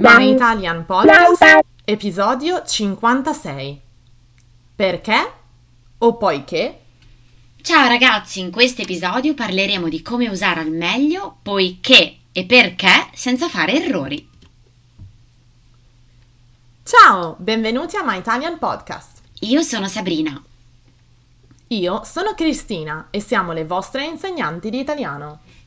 My Italian Podcast, episodio 56. Perché o poiché? Ciao ragazzi, in questo episodio parleremo di come usare al meglio poiché e perché senza fare errori. Ciao, benvenuti a My Italian Podcast. Io sono Sabrina. Io sono Cristina e siamo le vostre insegnanti di italiano.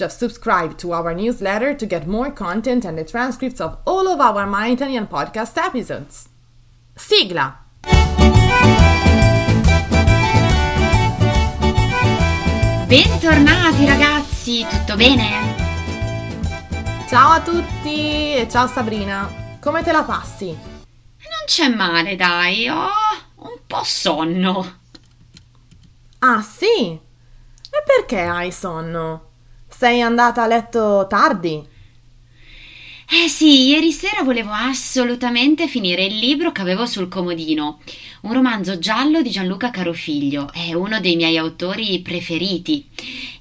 Just subscribe to our newsletter to get more content and the transcripts of all of our My Italian podcast episodes. Sigla! Bentornati ragazzi, tutto bene? Ciao a tutti e ciao Sabrina, come te la passi? Non c'è male, dai, ho un po' sonno. Ah sì? E perché hai sonno? Sei andata a letto tardi? Eh sì, ieri sera volevo assolutamente finire il libro che avevo sul comodino, un romanzo giallo di Gianluca Carofiglio, è uno dei miei autori preferiti.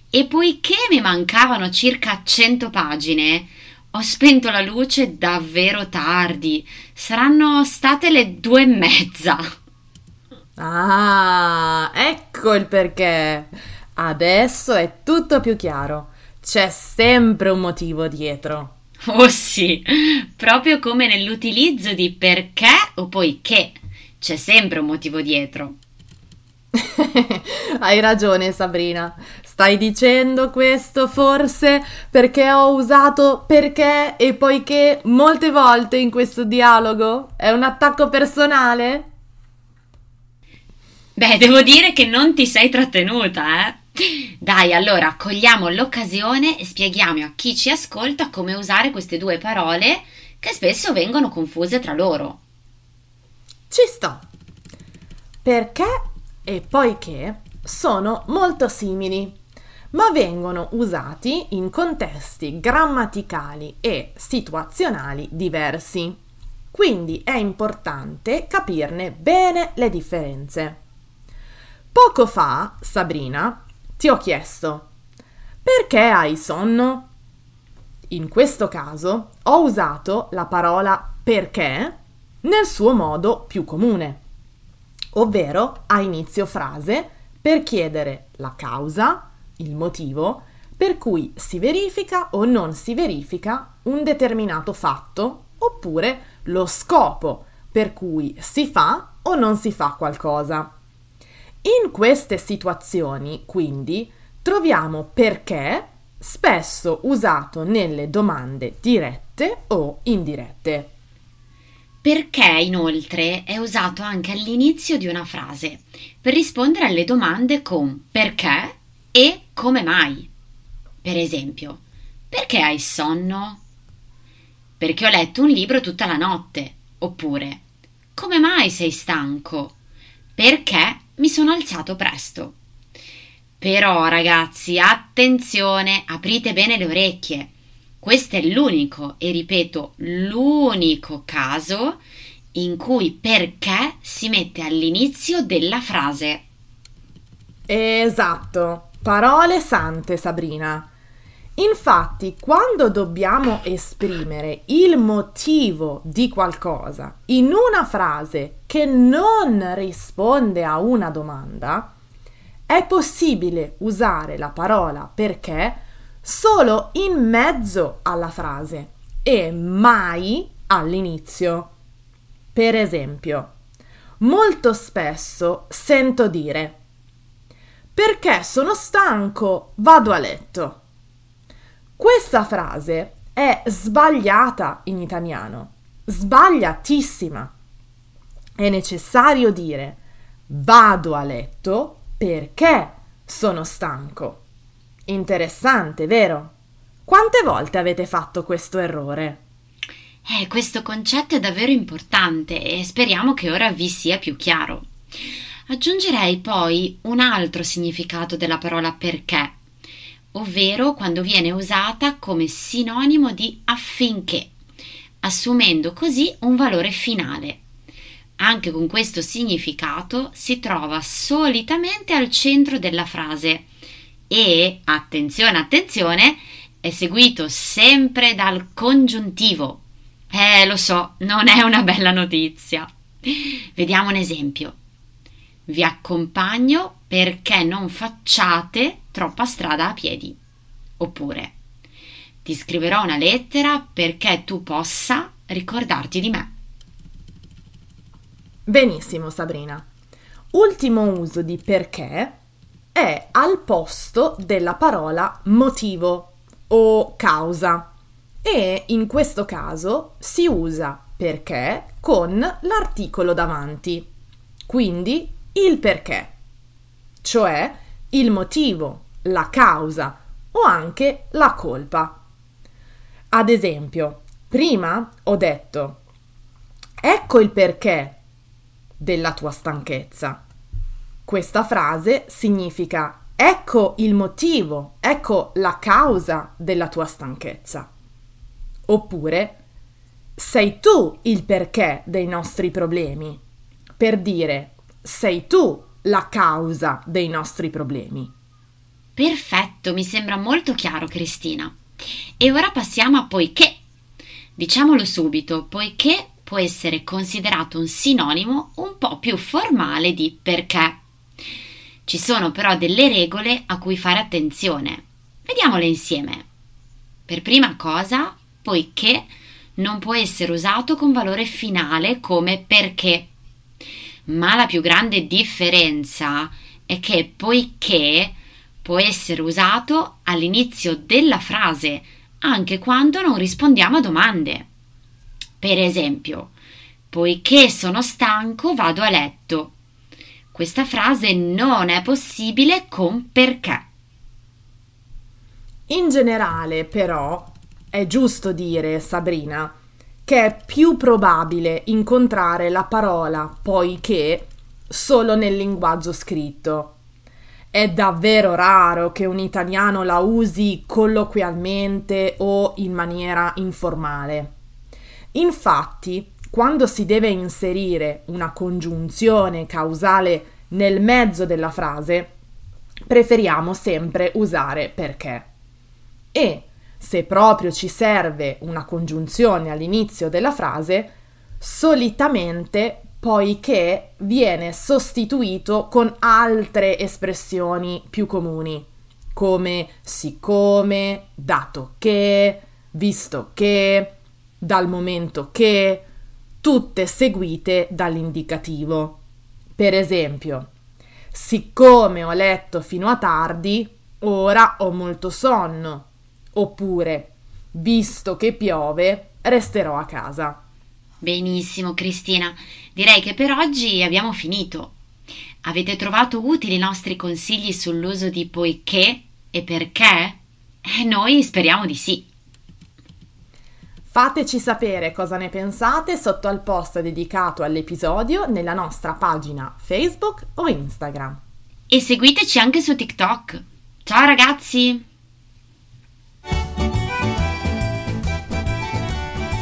E poiché mi mancavano circa 100 pagine, ho spento la luce davvero tardi. Saranno state le due e mezza. Ah, ecco il perché. Adesso è tutto più chiaro. C'è sempre un motivo dietro. Oh sì, proprio come nell'utilizzo di perché o poiché. C'è sempre un motivo dietro. Hai ragione Sabrina, stai dicendo questo forse perché ho usato perché e poiché molte volte in questo dialogo? È un attacco personale? Beh, devo dire che non ti sei trattenuta, eh? Dai, allora cogliamo l'occasione e spieghiamo a chi ci ascolta come usare queste due parole che spesso vengono confuse tra loro. Ci sto. Perché e poiché sono molto simili, ma vengono usati in contesti grammaticali e situazionali diversi. Quindi è importante capirne bene le differenze. Poco fa, Sabrina, ti ho chiesto perché hai sonno? In questo caso ho usato la parola perché nel suo modo più comune, ovvero a inizio frase per chiedere la causa, il motivo per cui si verifica o non si verifica un determinato fatto oppure lo scopo per cui si fa o non si fa qualcosa. In queste situazioni, quindi, troviamo perché spesso usato nelle domande dirette o indirette. Perché inoltre è usato anche all'inizio di una frase per rispondere alle domande con perché e come mai. Per esempio, perché hai sonno? Perché ho letto un libro tutta la notte. Oppure, come mai sei stanco? Perché mi sono alzato presto. Però ragazzi, attenzione, aprite bene le orecchie. Questo è l'unico, e ripeto, l'unico caso in cui perché si mette all'inizio della frase. Esatto, parole sante Sabrina. Infatti, quando dobbiamo esprimere il motivo di qualcosa in una frase che non risponde a una domanda, è possibile usare la parola perché solo in mezzo alla frase e mai all'inizio. Per esempio, molto spesso sento dire perché sono stanco, vado a letto. Questa frase è sbagliata in italiano, sbagliatissima. È necessario dire vado a letto perché sono stanco. Interessante, vero? Quante volte avete fatto questo errore? Eh, questo concetto è davvero importante e speriamo che ora vi sia più chiaro. Aggiungerei poi un altro significato della parola perché, ovvero quando viene usata come sinonimo di affinché, assumendo così un valore finale. Anche con questo significato si trova solitamente al centro della frase e, attenzione, attenzione, è seguito sempre dal congiuntivo. Eh, lo so, non è una bella notizia. Vediamo un esempio. Vi accompagno perché non facciate troppa strada a piedi. Oppure ti scriverò una lettera perché tu possa ricordarti di me. Benissimo, Sabrina. Ultimo uso di perché è al posto della parola motivo o causa e in questo caso si usa perché con l'articolo davanti. Quindi il perché, cioè il motivo, la causa o anche la colpa. Ad esempio, prima ho detto ecco il perché della tua stanchezza. Questa frase significa ecco il motivo, ecco la causa della tua stanchezza. Oppure sei tu il perché dei nostri problemi. Per dire sei tu la causa dei nostri problemi. Perfetto, mi sembra molto chiaro, Cristina. E ora passiamo a poiché. Diciamolo subito, poiché può essere considerato un sinonimo un po' più formale di perché. Ci sono però delle regole a cui fare attenzione. Vediamole insieme. Per prima cosa, poiché non può essere usato con valore finale come perché ma la più grande differenza è che poiché può essere usato all'inizio della frase, anche quando non rispondiamo a domande. Per esempio, poiché sono stanco vado a letto. Questa frase non è possibile con perché. In generale, però, è giusto dire, Sabrina, che è più probabile incontrare la parola poiché solo nel linguaggio scritto. È davvero raro che un italiano la usi colloquialmente o in maniera informale. Infatti, quando si deve inserire una congiunzione causale nel mezzo della frase, preferiamo sempre usare perché. E se proprio ci serve una congiunzione all'inizio della frase, solitamente poiché viene sostituito con altre espressioni più comuni, come siccome, dato che, visto che, dal momento che, tutte seguite dall'indicativo. Per esempio, siccome ho letto fino a tardi, ora ho molto sonno. Oppure, visto che piove, resterò a casa. Benissimo, Cristina. Direi che per oggi abbiamo finito. Avete trovato utili i nostri consigli sull'uso di poiché e perché? E noi speriamo di sì. Fateci sapere cosa ne pensate sotto al post dedicato all'episodio nella nostra pagina Facebook o Instagram. E seguiteci anche su TikTok. Ciao ragazzi!